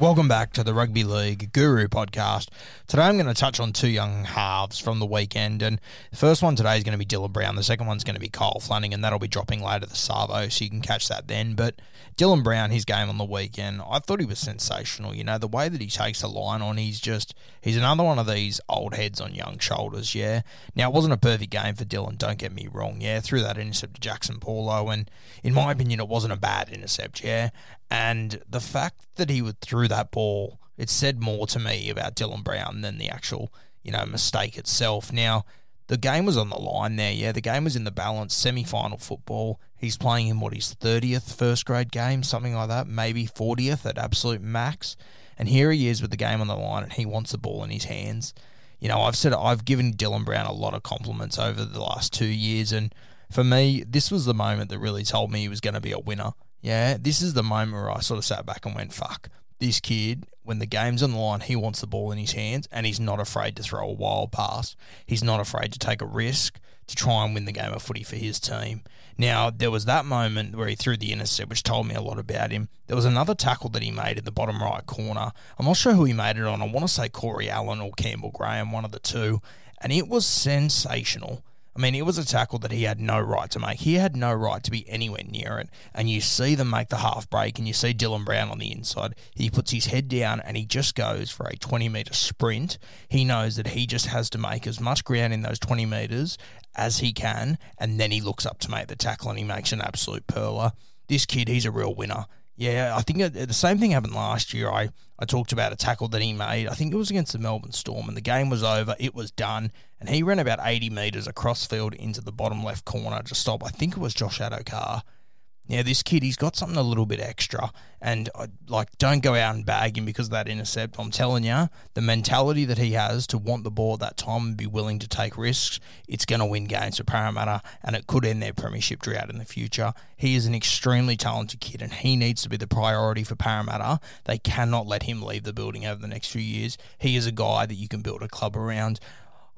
Welcome back to the Rugby League Guru podcast. Today I'm going to touch on two young halves from the weekend. And the first one today is going to be Dylan Brown. The second one's going to be Kyle Flanagan. That'll be dropping later the Savo, so you can catch that then. But Dylan Brown, his game on the weekend, I thought he was sensational. You know, the way that he takes the line on, he's just, he's another one of these old heads on young shoulders, yeah. Now, it wasn't a perfect game for Dylan, don't get me wrong, yeah. Threw that intercept to Jaxson Paulo, and in my opinion, it wasn't a bad intercept, yeah. And the fact that he would threw that ball, it said more to me about Dylan Brown than the actual, you know, mistake itself. Now, the game was on the line there, yeah. The game was in the balance, semi final football. He's playing in what his 30th first grade game, something like that, maybe 40th at absolute max. And here he is with the game on the line and he wants the ball in his hands. You know, I've said I've given Dylan Brown a lot of compliments over the last two years, and for me, this was the moment that really told me he was going to be a winner. Yeah, this is the moment where I sort of sat back and went, fuck, this kid, when the game's on the line, he wants the ball in his hands and he's not afraid to throw a wild pass. He's not afraid to take a risk to try and win the game of footy for his team. Now, there was that moment where he threw the intercept, which told me a lot about him. There was another tackle that he made in the bottom right corner. I'm not sure who he made it on. I want to say Corey Allan or Campbell Graham, one of the two. And it was sensational. I mean, it was a tackle that he had no right to make. He had no right to be anywhere near it. And you see them make the half break, and you see Dylan Brown on the inside. He puts his head down and he just goes for a 20 metre sprint. He knows that he just has to make as much ground in those 20 metres as he can, and then he looks up to make the tackle and he makes an absolute perler. This kid, he's a real winner. Yeah, I think the same thing happened last year. I, I talked about a tackle that he made. I think it was against the Melbourne Storm, and the game was over. It was done, and he ran about 80 metres across field into the bottom left corner to stop. I think it was Josh Addo-Carr. Yeah, this kid, he's got something a little bit extra. And, uh, like, don't go out and bag him because of that intercept. I'm telling you, the mentality that he has to want the ball at that time and be willing to take risks, it's going to win games for Parramatta and it could end their premiership drought in the future. He is an extremely talented kid and he needs to be the priority for Parramatta. They cannot let him leave the building over the next few years. He is a guy that you can build a club around.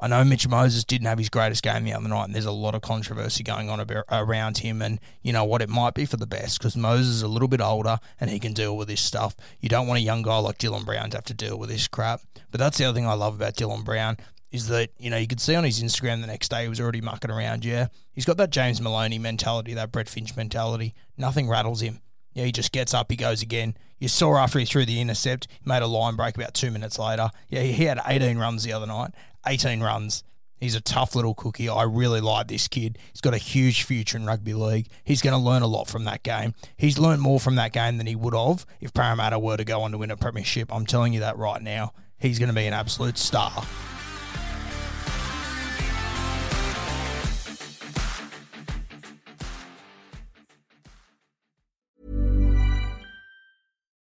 I know Mitch Moses didn't have his greatest game the other night, and there's a lot of controversy going on about, around him. And you know what? It might be for the best because Moses is a little bit older and he can deal with this stuff. You don't want a young guy like Dylan Brown to have to deal with this crap. But that's the other thing I love about Dylan Brown is that you know you could see on his Instagram the next day he was already mucking around. Yeah, he's got that James Maloney mentality, that Brett Finch mentality. Nothing rattles him. Yeah, he just gets up, he goes again. You saw after he threw the intercept, he made a line break about two minutes later. Yeah, he had 18 runs the other night. 18 runs. He's a tough little cookie. I really like this kid. He's got a huge future in rugby league. He's going to learn a lot from that game. He's learned more from that game than he would have if Parramatta were to go on to win a premiership. I'm telling you that right now. He's going to be an absolute star.